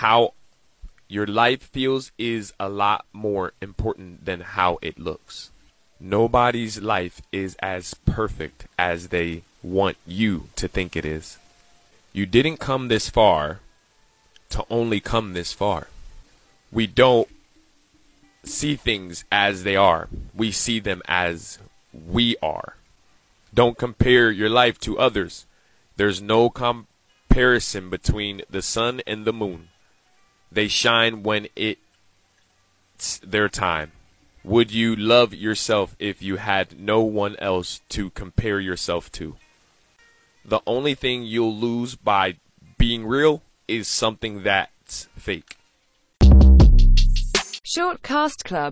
how your life feels is a lot more important than how it looks. Nobody's life is as perfect as they want you to think it is. You didn't come this far to only come this far. We don't see things as they are, we see them as we are. Don't compare your life to others. There's no comparison between the sun and the moon. They shine when it's their time. Would you love yourself if you had no one else to compare yourself to? The only thing you'll lose by being real is something that's fake. Short Cast Club